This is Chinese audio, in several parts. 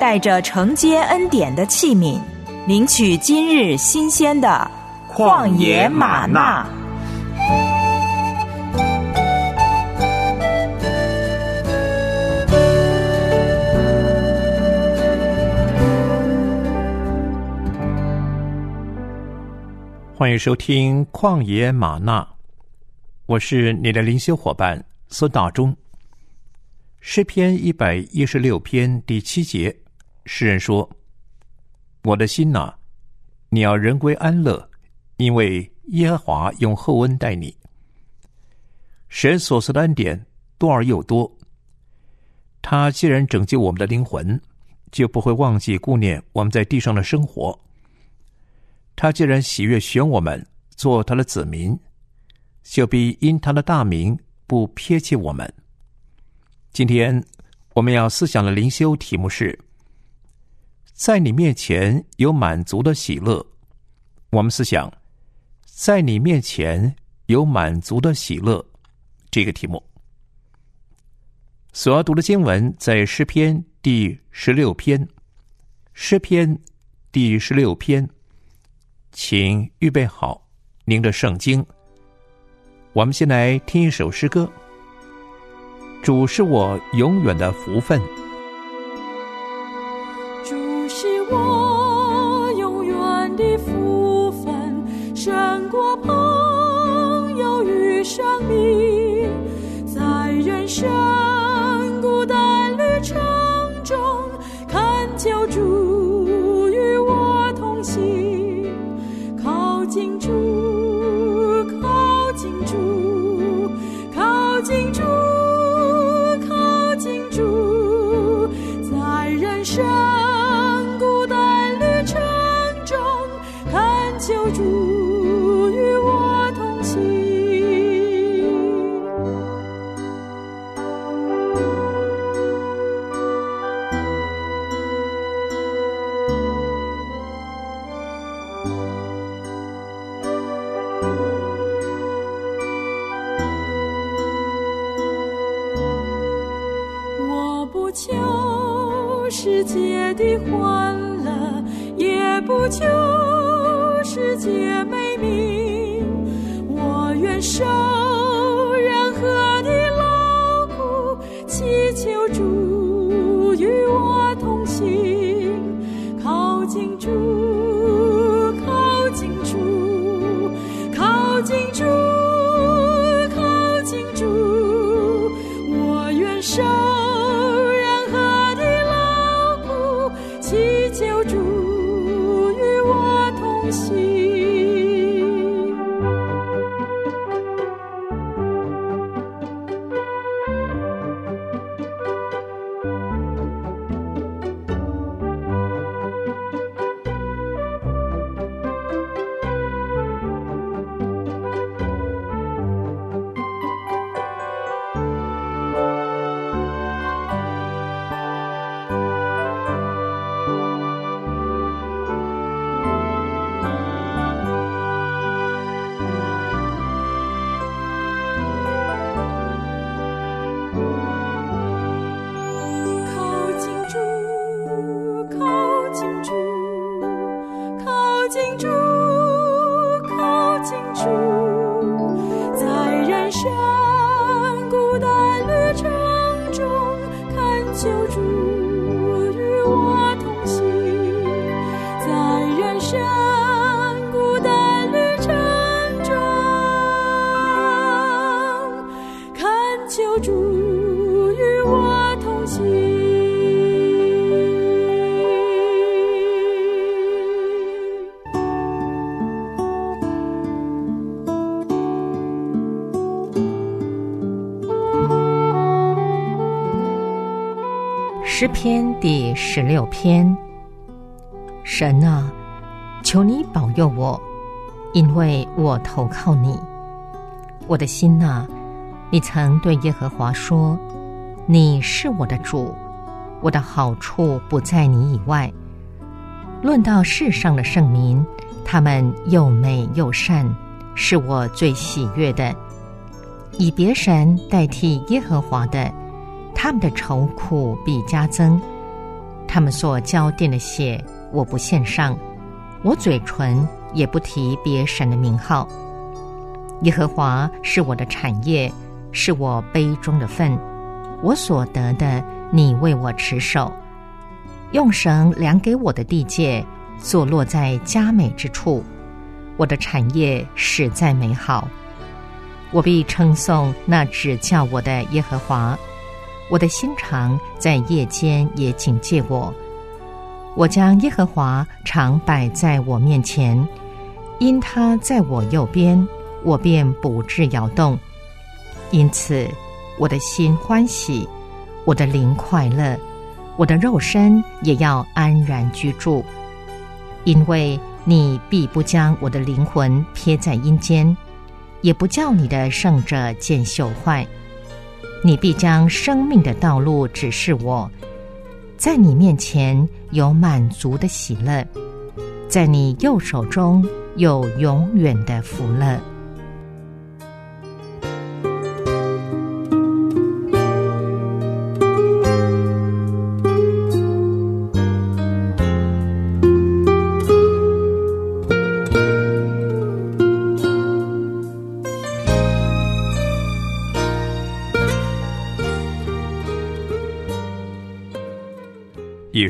带着承接恩典的器皿，领取今日新鲜的旷野玛纳。欢迎收听《旷野玛纳》，我是你的灵修伙伴孙大中。诗篇一百一十六篇第七节，诗人说：“我的心呐，你要人归安乐，因为耶和华用厚恩待你。神所赐的恩典多而又多。他既然拯救我们的灵魂，就不会忘记顾念我们在地上的生活。”他既然喜悦选我们做他的子民，就必因他的大名不撇弃我们。今天我们要思想的灵修题目是：在你面前有满足的喜乐。我们思想，在你面前有满足的喜乐这个题目。所要读的经文在诗篇第十六篇，诗篇第十六篇。请预备好您的圣经。我们先来听一首诗歌。主是我永远的福分。过。的欢乐也不就是姐妹诗篇第十六篇，神啊，求你保佑我，因为我投靠你。我的心呐，你曾对耶和华说：“你是我的主，我的好处不在你以外。”论到世上的圣民，他们又美又善，是我最喜悦的。以别神代替耶和华的，他们的愁苦必加增。他们所交奠的血。我不献上，我嘴唇也不提别神的名号。耶和华是我的产业，是我杯中的份，我所得的，你为我持守。用绳量给我的地界，坐落在佳美之处。我的产业实在美好，我必称颂那指教我的耶和华。我的心肠在夜间也警戒我。我将耶和华常摆在我面前，因他在我右边，我便不致摇动。因此，我的心欢喜，我的灵快乐，我的肉身也要安然居住。因为你必不将我的灵魂撇在阴间，也不叫你的圣者见朽坏。你必将生命的道路指示我。在你面前有满足的喜乐，在你右手中有永远的福乐。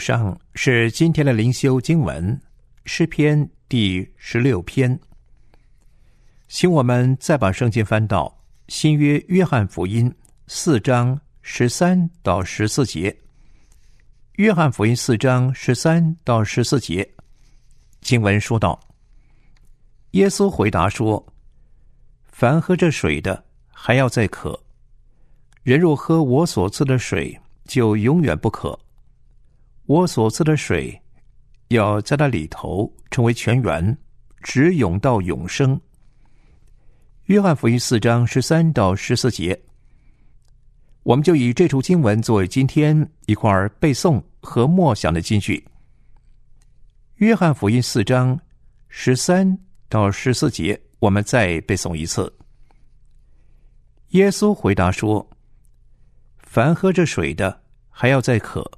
上是今天的灵修经文，诗篇第十六篇。请我们再把圣经翻到新约约翰福音四章十三到十四节。约翰福音四章十三到十四节，经文说道：“耶稣回答说：‘凡喝这水的，还要再渴；人若喝我所赐的水，就永远不渴。’”我所赐的水，要在那里头成为泉源，直涌到永生。约翰福音四章十三到十四节，我们就以这处经文作为今天一块背诵和默想的金句。约翰福音四章十三到十四节，我们再背诵一次。耶稣回答说：“凡喝这水的，还要再渴。”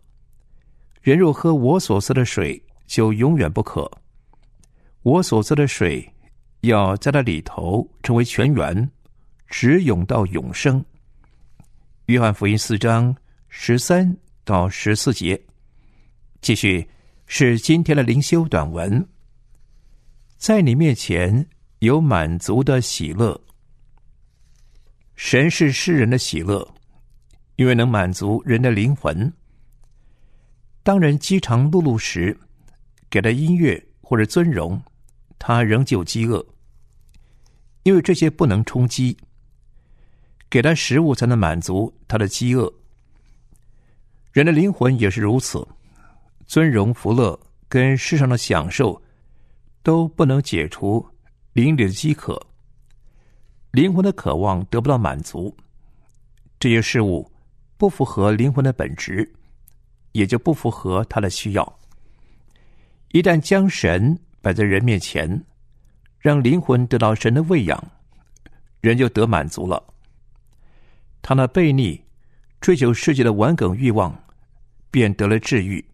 人若喝我所赐的水，就永远不渴。我所赐的水，要在那里头成为泉源，直涌到永生。约翰福音四章十三到十四节，继续是今天的灵修短文。在你面前有满足的喜乐，神是世人的喜乐，因为能满足人的灵魂。当人饥肠辘辘时，给他音乐或者尊荣，他仍旧饥饿，因为这些不能充饥。给他食物才能满足他的饥饿。人的灵魂也是如此，尊荣福乐跟世上的享受都不能解除灵里的饥渴。灵魂的渴望得不到满足，这些事物不符合灵魂的本质。也就不符合他的需要。一旦将神摆在人面前，让灵魂得到神的喂养，人就得满足了。他那悖逆、追求世界的顽梗欲望，便得了治愈。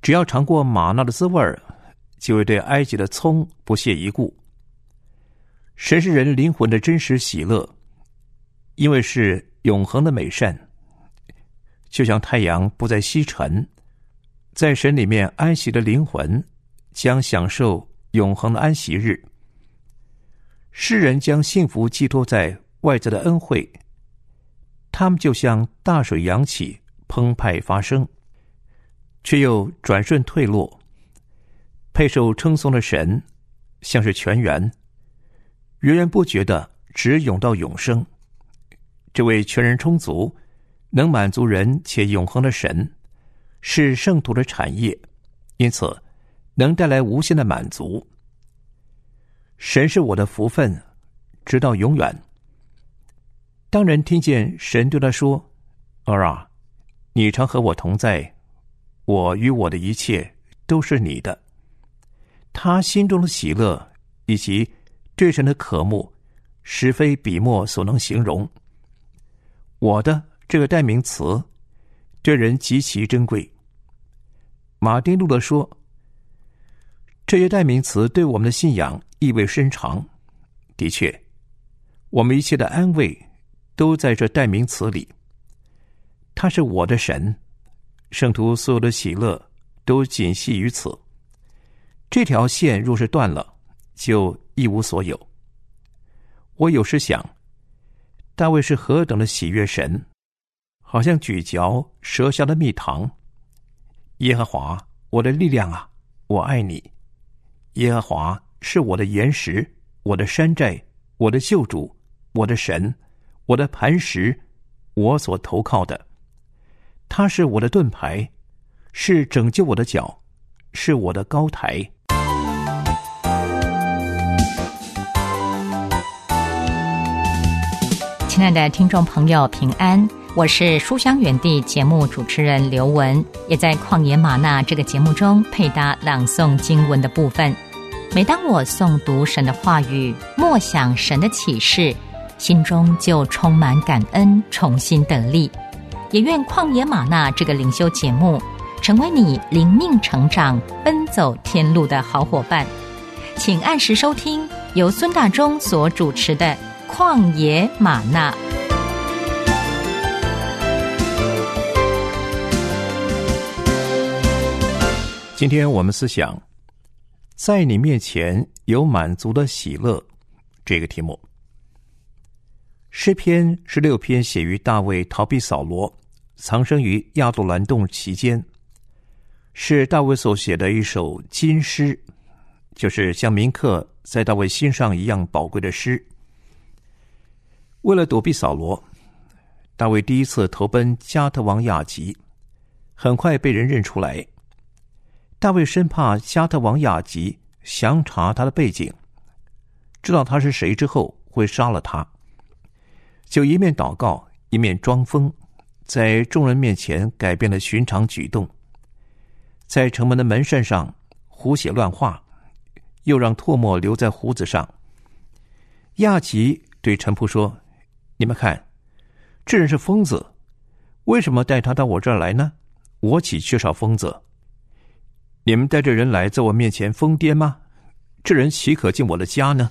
只要尝过玛纳的滋味，就会对埃及的葱不屑一顾。神是人灵魂的真实喜乐，因为是永恒的美善。就像太阳不再西沉，在神里面安息的灵魂将享受永恒的安息日。世人将幸福寄托在外在的恩惠，他们就像大水扬起，澎湃发生，却又转瞬退落。配受称颂的神，像是泉源，源源不绝的直涌到永生。这位全人充足。能满足人且永恒的神，是圣徒的产业，因此能带来无限的满足。神是我的福分，直到永远。当人听见神对他说：“儿啊，你常和我同在，我与我的一切都是你的。”他心中的喜乐以及对神的渴慕，实非笔墨所能形容。我的这个代名词，这人极其珍贵。马丁路德说：“这些代名词对我们的信仰意味深长。的确，我们一切的安慰都在这代名词里。他是我的神，圣徒所有的喜乐都仅系于此。”这条线若是断了，就一无所有。我有时想，大卫是何等的喜悦神，好像咀嚼舌下的蜜糖。耶和华，我的力量啊，我爱你。耶和华是我的岩石，我的山寨，我的救主，我的神，我的磐石，我所投靠的。他是我的盾牌，是拯救我的脚，是我的高台。亲爱的听众朋友，平安！我是书香园地节目主持人刘文，也在旷野玛纳这个节目中配搭朗诵经文的部分。每当我诵读神的话语，默想神的启示，心中就充满感恩，重新得力。也愿旷野玛纳这个灵修节目成为你灵命成长、奔走天路的好伙伴。请按时收听由孙大中所主持的。旷野玛纳。今天我们思想，在你面前有满足的喜乐，这个题目。诗篇十六篇写于大卫逃避扫罗，藏身于亚杜兰洞期间，是大卫所写的一首金诗，就是像铭刻在大卫心上一样宝贵的诗。为了躲避扫罗，大卫第一次投奔加特王亚吉，很快被人认出来。大卫生怕加特王亚吉详查他的背景，知道他是谁之后会杀了他，就一面祷告，一面装疯，在众人面前改变了寻常举动，在城门的门扇上胡写乱画，又让唾沫留在胡子上。亚吉对臣仆说。你们看，这人是疯子，为什么带他到我这儿来呢？我岂缺少疯子？你们带着人来，在我面前疯癫吗？这人岂可进我的家呢？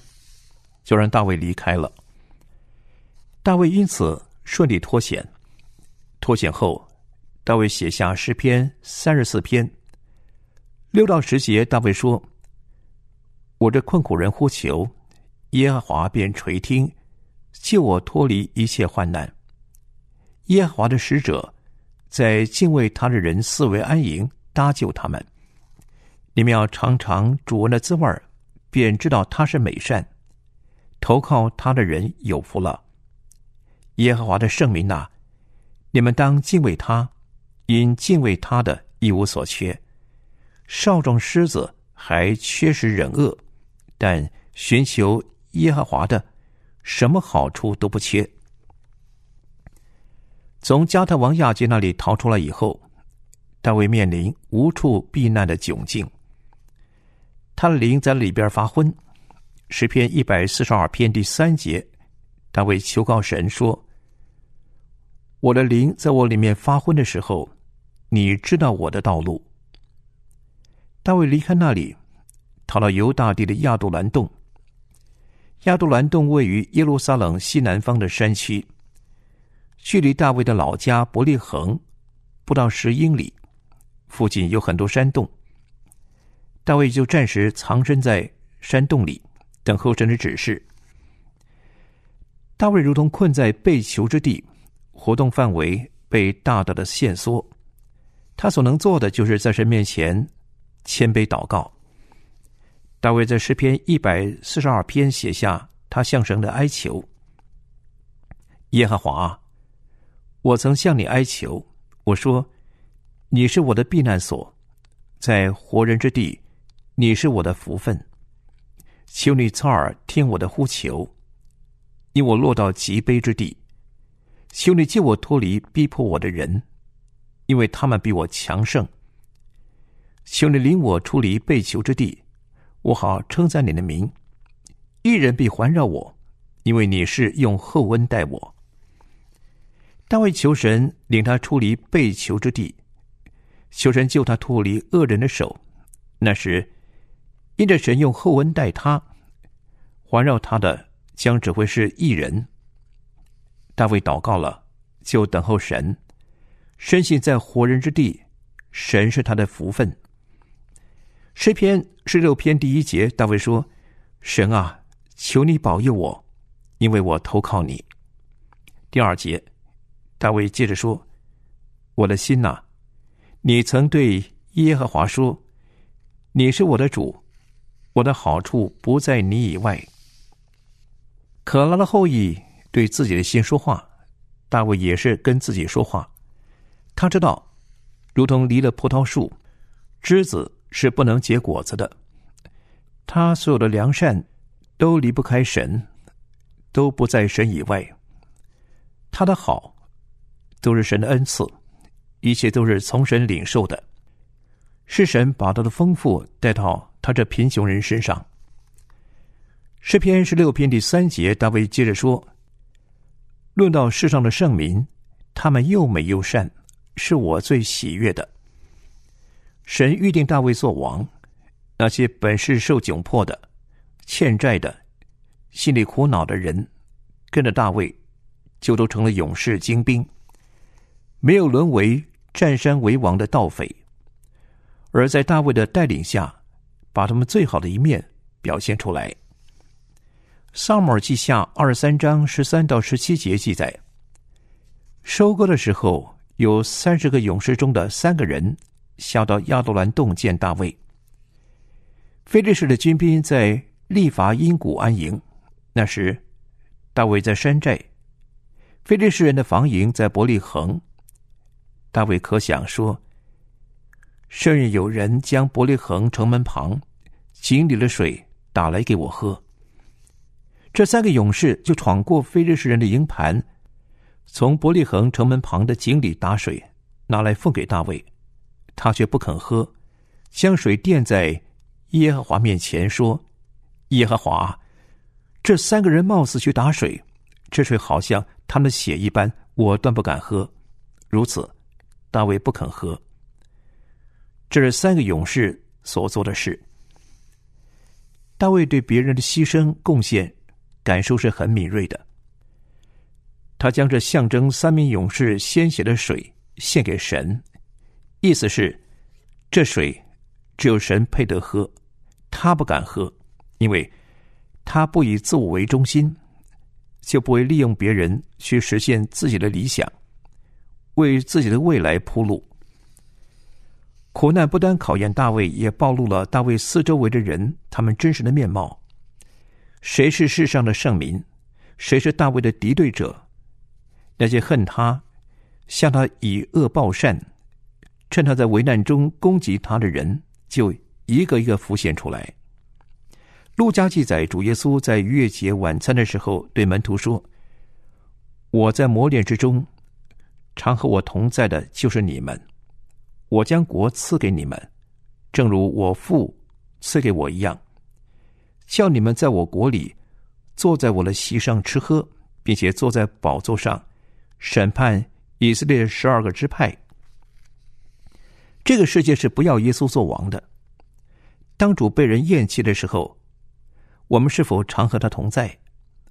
就让大卫离开了。大卫因此顺利脱险。脱险后，大卫写下诗篇三十四篇，六到十节。大卫说：“我这困苦人呼求，耶和华便垂听。”救我脱离一切患难。耶和华的使者在敬畏他的人四围安营，搭救他们。你们要尝尝主恩的滋味便知道他是美善。投靠他的人有福了。耶和华的圣名呐，你们当敬畏他，因敬畏他的一无所缺。少壮狮子还缺失忍恶，但寻求耶和华的。什么好处都不缺。从加特王亚基那里逃出来以后，大卫面临无处避难的窘境。他的灵在里边发昏。诗篇一百四十二篇第三节，大卫求告神说：“我的灵在我里面发昏的时候，你知道我的道路。”大卫离开那里，逃到犹大地的亚杜兰洞。亚杜兰洞位于耶路撒冷西南方的山区，距离大卫的老家伯利恒不到十英里，附近有很多山洞。大卫就暂时藏身在山洞里，等候神的指示。大卫如同困在被囚之地，活动范围被大大的限缩，他所能做的就是在神面前谦卑祷告。大卫在诗篇一百四十二篇写下他向神的哀求：“耶和华，我曾向你哀求，我说，你是我的避难所，在活人之地，你是我的福分。求你侧耳听我的呼求，因我落到极悲之地。求你救我脱离逼迫我的人，因为他们比我强盛。求你领我出离被囚之地，我好称赞你的名。一人必环绕我，因为你是用厚恩待我。大卫求神领他出离被囚之地，求神救他脱离恶人的手。那时。因着神用厚恩待他，环绕他的将只会是一人。大卫祷告了，就等候神，深信在活人之地，神是他的福分。诗篇十六篇第一节，大卫说：“神啊，求你保佑我，因为我投靠你。”第二节，大卫接着说：“我的心呐，你曾对耶和华说，你是我的主。”我的好处不在你以外。可拉的后裔对自己的心说话，大卫也是跟自己说话。他知道，如同离了葡萄树，枝子是不能结果子的。他所有的良善都离不开神，都不在神以外。他的好都是神的恩赐，一切都是从神领受的，是神把他的丰富带到。他这贫穷人身上，诗篇十六篇第三节，大卫接着说：“论到世上的圣民，他们又美又善，是我最喜悦的。神预定大卫做王，那些本是受窘迫的、欠债的、心里苦恼的人，跟着大卫，就都成了勇士精兵，没有沦为占山为王的盗匪，而在大卫的带领下。”把他们最好的一面表现出来。萨姆尔记下二十三章十三到十七节记载：收割的时候，有三十个勇士中的三个人下到亚杜兰洞见大卫。菲利士的军兵在利伐因谷安营，那时大卫在山寨；菲利士人的防营在伯利恒。大卫可想说。甚至有人将伯利恒城门旁井里的水打来给我喝。这三个勇士就闯过非利士人的营盘，从伯利恒城门旁的井里打水，拿来奉给大卫，他却不肯喝，将水垫在耶和华面前，说：“耶和华，这三个人冒死去打水，这水好像他们的血一般，我断不敢喝。”如此，大卫不肯喝。这是三个勇士所做的事。大卫对别人的牺牲贡献感受是很敏锐的。他将这象征三名勇士鲜血的水献给神，意思是这水只有神配得喝，他不敢喝，因为他不以自我为中心，就不会利用别人去实现自己的理想，为自己的未来铺路。苦难不单考验大卫，也暴露了大卫四周围的人他们真实的面貌。谁是世上的圣民？谁是大卫的敌对者？那些恨他、向他以恶报善、趁他在危难中攻击他的人，就一个一个浮现出来。路加记载，主耶稣在逾越节晚餐的时候对门徒说：“我在磨练之中，常和我同在的就是你们。”我将国赐给你们，正如我父赐给我一样，叫你们在我国里坐在我的席上吃喝，并且坐在宝座上审判以色列十二个支派。这个世界是不要耶稣做王的。当主被人厌弃的时候，我们是否常和他同在，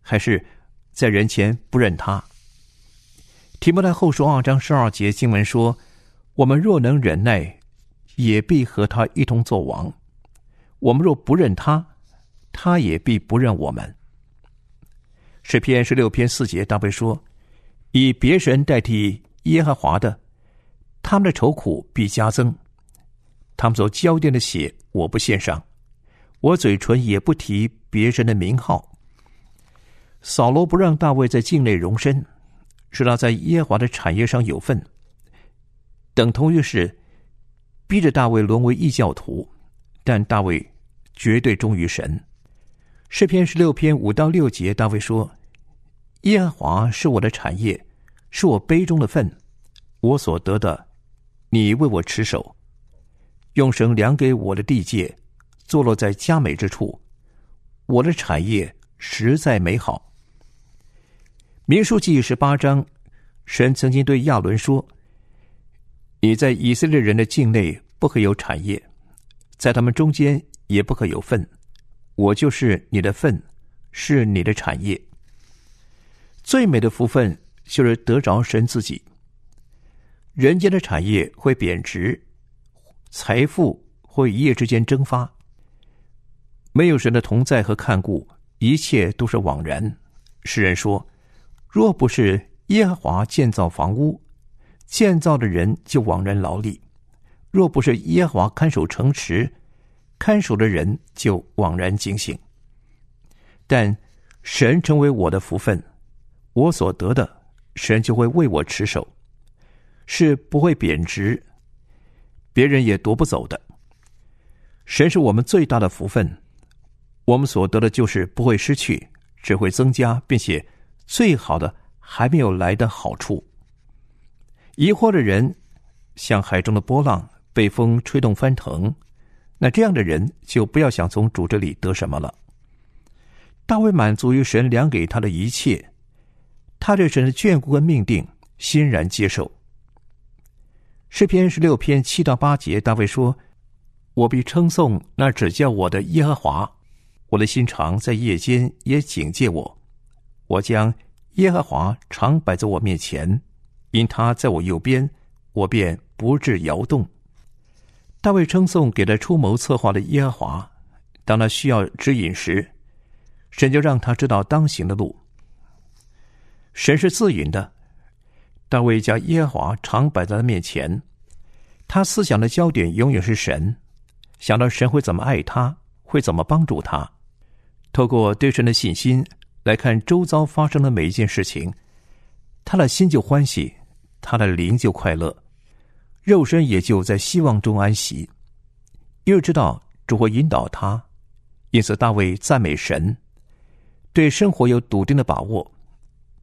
还是在人前不认他？提摩太后书二章十二节经文说。我们若能忍耐，也必和他一同作王；我们若不认他，他也必不认我们。诗篇十六篇四节大卫说：“以别神代替耶和华的，他们的愁苦必加增；他们所浇奠的血，我不献上；我嘴唇也不提别人的名号。”扫罗不让大卫在境内容身，使他在耶和华的产业上有份。等同于是逼着大卫沦为异教徒，但大卫绝对忠于神。诗篇十六篇五到六节，大卫说：“耶和华是我的产业，是我杯中的份，我所得的，你为我持守，用绳量给我的地界，坐落在佳美之处，我的产业实在美好。”民书记十八章，神曾经对亚伦说：“你在以色列人的境内不可有产业，在他们中间也不可有份。我就是你的份，是你的产业。最美的福分就是得着神自己。人间的产业会贬值，财富会一夜之间蒸发。没有神的同在和看顾，一切都是枉然。诗人说。”若不是耶和华建造房屋，建造的人就枉然劳力；若不是耶和华看守城池，看守的人就枉然警醒。但神成为我的福分，我所得的，神就会为我持守，是不会贬值，别人也夺不走的。神是我们最大的福分，我们所得的就是不会失去，只会增加，并且。最好的还没有来的好处。疑惑的人像海中的波浪，被风吹动翻腾。那这样的人就不要想从主这里得什么了。大卫满足于神量给他的一切，他对神的眷顾跟命定欣然接受。诗篇十六篇七到八节，大卫说：“我必称颂那指教我的耶和华，我的心肠在夜间也警戒我。”我将耶和华常摆在我面前，因他在我右边，我便不致摇动。大卫称颂给他出谋策划的耶和华，当他需要指引时，神就让他知道当行的路。神是自引的，大卫将耶和华常摆在他面前，他思想的焦点永远是神，想到神会怎么爱他，会怎么帮助他，透过对神的信心。来看周遭发生的每一件事情，他的心就欢喜，他的灵就快乐，肉身也就在希望中安息，因为知道主会引导他。因此，大卫赞美神，对生活有笃定的把握，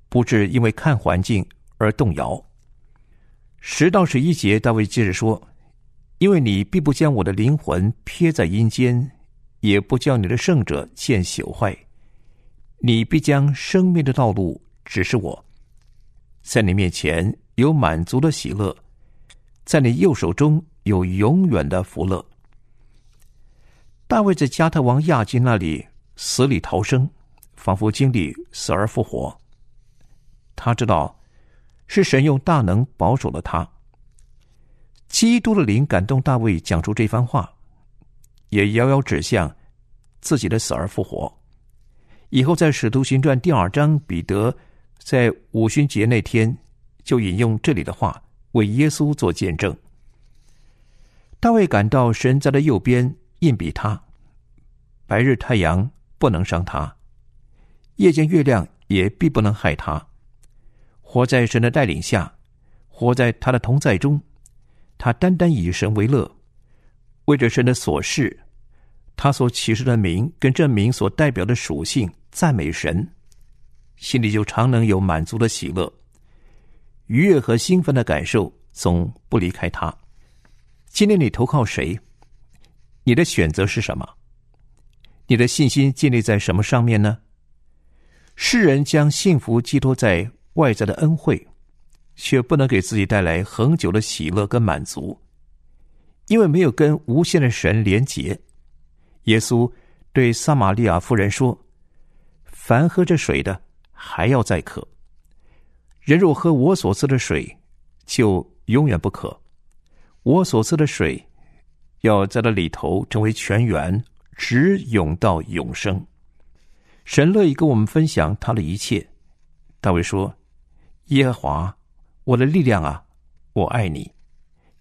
不致因为看环境而动摇。十到十一节，大卫接着说：“因为你必不将我的灵魂撇在阴间，也不将你的圣者见朽坏。”你必将生命的道路指示我，在你面前有满足的喜乐，在你右手中有永远的福乐。大卫在加特王亚金那里死里逃生，仿佛经历死而复活。他知道是神用大能保守了他。基督的灵感动大卫讲出这番话，也遥遥指向自己的死而复活。以后在《使徒行传》第二章，彼得在五旬节那天就引用这里的话，为耶稣做见证。大卫感到神在他右边，硬比他，白日太阳不能伤他，夜间月亮也必不能害他。活在神的带领下，活在他的同在中，他单单以神为乐，为着神的所事，他所启示的名跟这名所代表的属性。赞美神，心里就常能有满足的喜乐、愉悦和兴奋的感受，总不离开他。今天你投靠谁？你的选择是什么？你的信心建立在什么上面呢？世人将幸福寄托在外在的恩惠，却不能给自己带来恒久的喜乐跟满足，因为没有跟无限的神连结。耶稣对撒玛利亚妇人说。凡喝这水的，还要再渴；人若喝我所赐的水，就永远不渴。我所赐的水，要在那里头成为泉源，直涌到永生。神乐意跟我们分享他的一切。大卫说：“耶和华，我的力量啊，我爱你。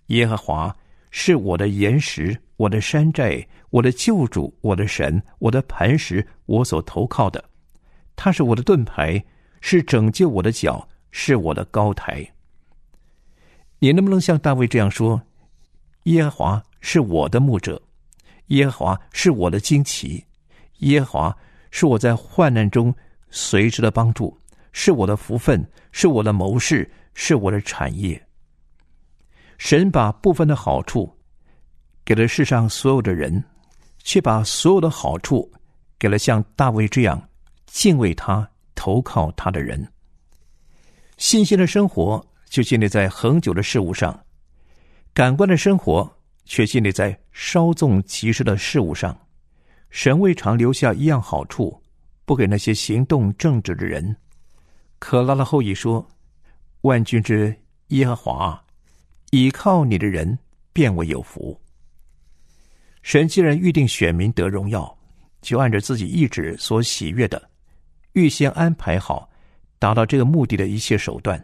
耶和华是我的岩石，我的山寨，我的救主，我的神，我的磐石，我所投靠的。”他是我的盾牌，是拯救我的脚，是我的高台。你能不能像大卫这样说：“耶和华是我的牧者，耶和华是我的旌旗，耶和华是我在患难中随时的帮助，是我的福分，是我的谋士，是我的产业。神把部分的好处给了世上所有的人，却把所有的好处给了像大卫这样敬畏他、投靠他的人。新鲜的生活就建立在恒久的事物上，感官的生活却建立在稍纵即逝的事物上。神未尝留下一样好处，不给那些行动正直的人。可拉的后裔说：“万军之耶和华。”倚靠你的人便为有福。神既然预定选民得荣耀，就按照自己意志所喜悦的，预先安排好达到这个目的的一切手段。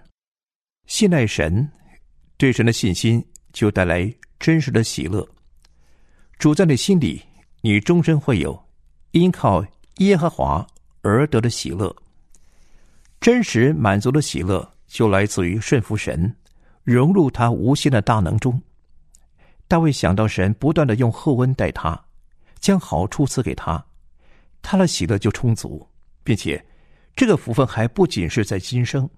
信赖神，对神的信心就带来真实的喜乐。主在你心里，你终身会有因靠耶和华而得的喜乐。真实满足的喜乐，就来自于顺服神。融入他无限的大能中，大卫想到神不断的用厚恩待他，将好处赐给他，他的喜乐就充足，并且这个福分还不仅是在今生，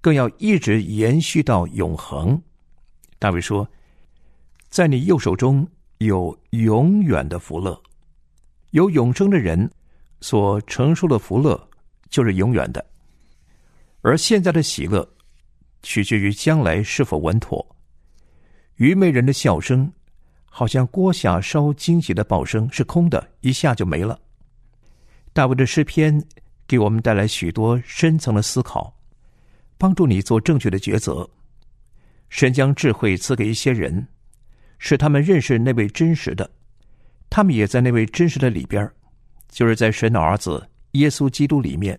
更要一直延续到永恒。大卫说：“在你右手中有永远的福乐，有永生的人所承受的福乐就是永远的，而现在的喜乐。”取决于将来是否稳妥。愚昧人的笑声，好像锅下烧荆棘的爆声，是空的，一下就没了。大卫的诗篇给我们带来许多深层的思考，帮助你做正确的抉择。神将智慧赐给一些人，使他们认识那位真实的，他们也在那位真实的里边，就是在神的儿子耶稣基督里面。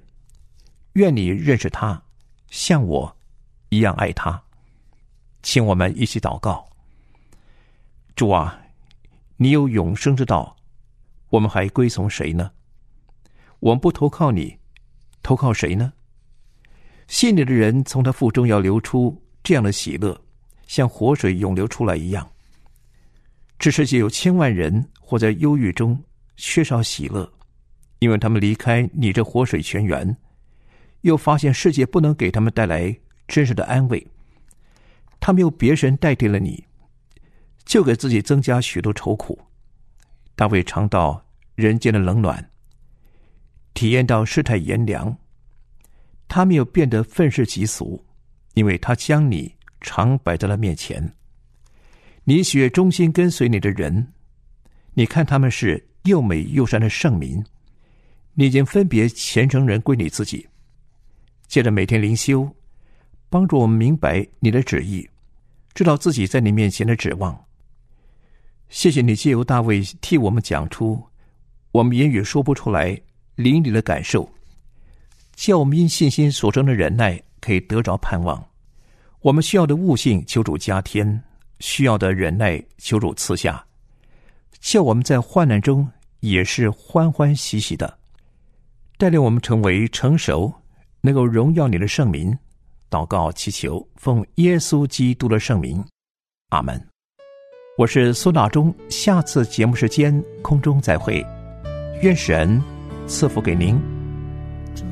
愿你认识他，像我。一样爱他，请我们一起祷告。主啊，你有永生之道，我们还归从谁呢？我们不投靠你，投靠谁呢？信你的人从他腹中要流出这样的喜乐，像活水涌流出来一样。这世界有千万人或在忧郁中缺少喜乐，因为他们离开你这活水泉源，又发现世界不能给他们带来。真实的安慰，他们用别神代替了你，就给自己增加许多愁苦。大卫尝到人间的冷暖，体验到世态炎凉，他没有变得愤世嫉俗，因为他将你常摆在了面前。你血忠心跟随你的人，你看他们是又美又善的圣民，你已经分别虔诚人归你自己，借着每天灵修。帮助我们明白你的旨意，知道自己在你面前的指望。谢谢你借由大卫替我们讲出我们言语说不出来淋漓的感受，叫我们因信心所生的忍耐可以得着盼望。我们需要的悟性，求主加添；需要的忍耐，求主赐下。叫我们在患难中也是欢欢喜喜的，带领我们成为成熟，能够荣耀你的圣名。祷告祈求，奉耶稣基督的圣名，阿门。我是苏大忠，下次节目时间空中再会，愿神赐福给您。竹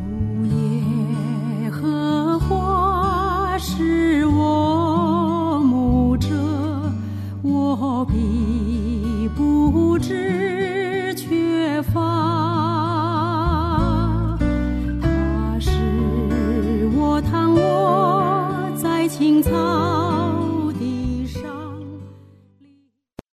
叶荷花是我墓者我必不知缺乏。他是我躺卧在青草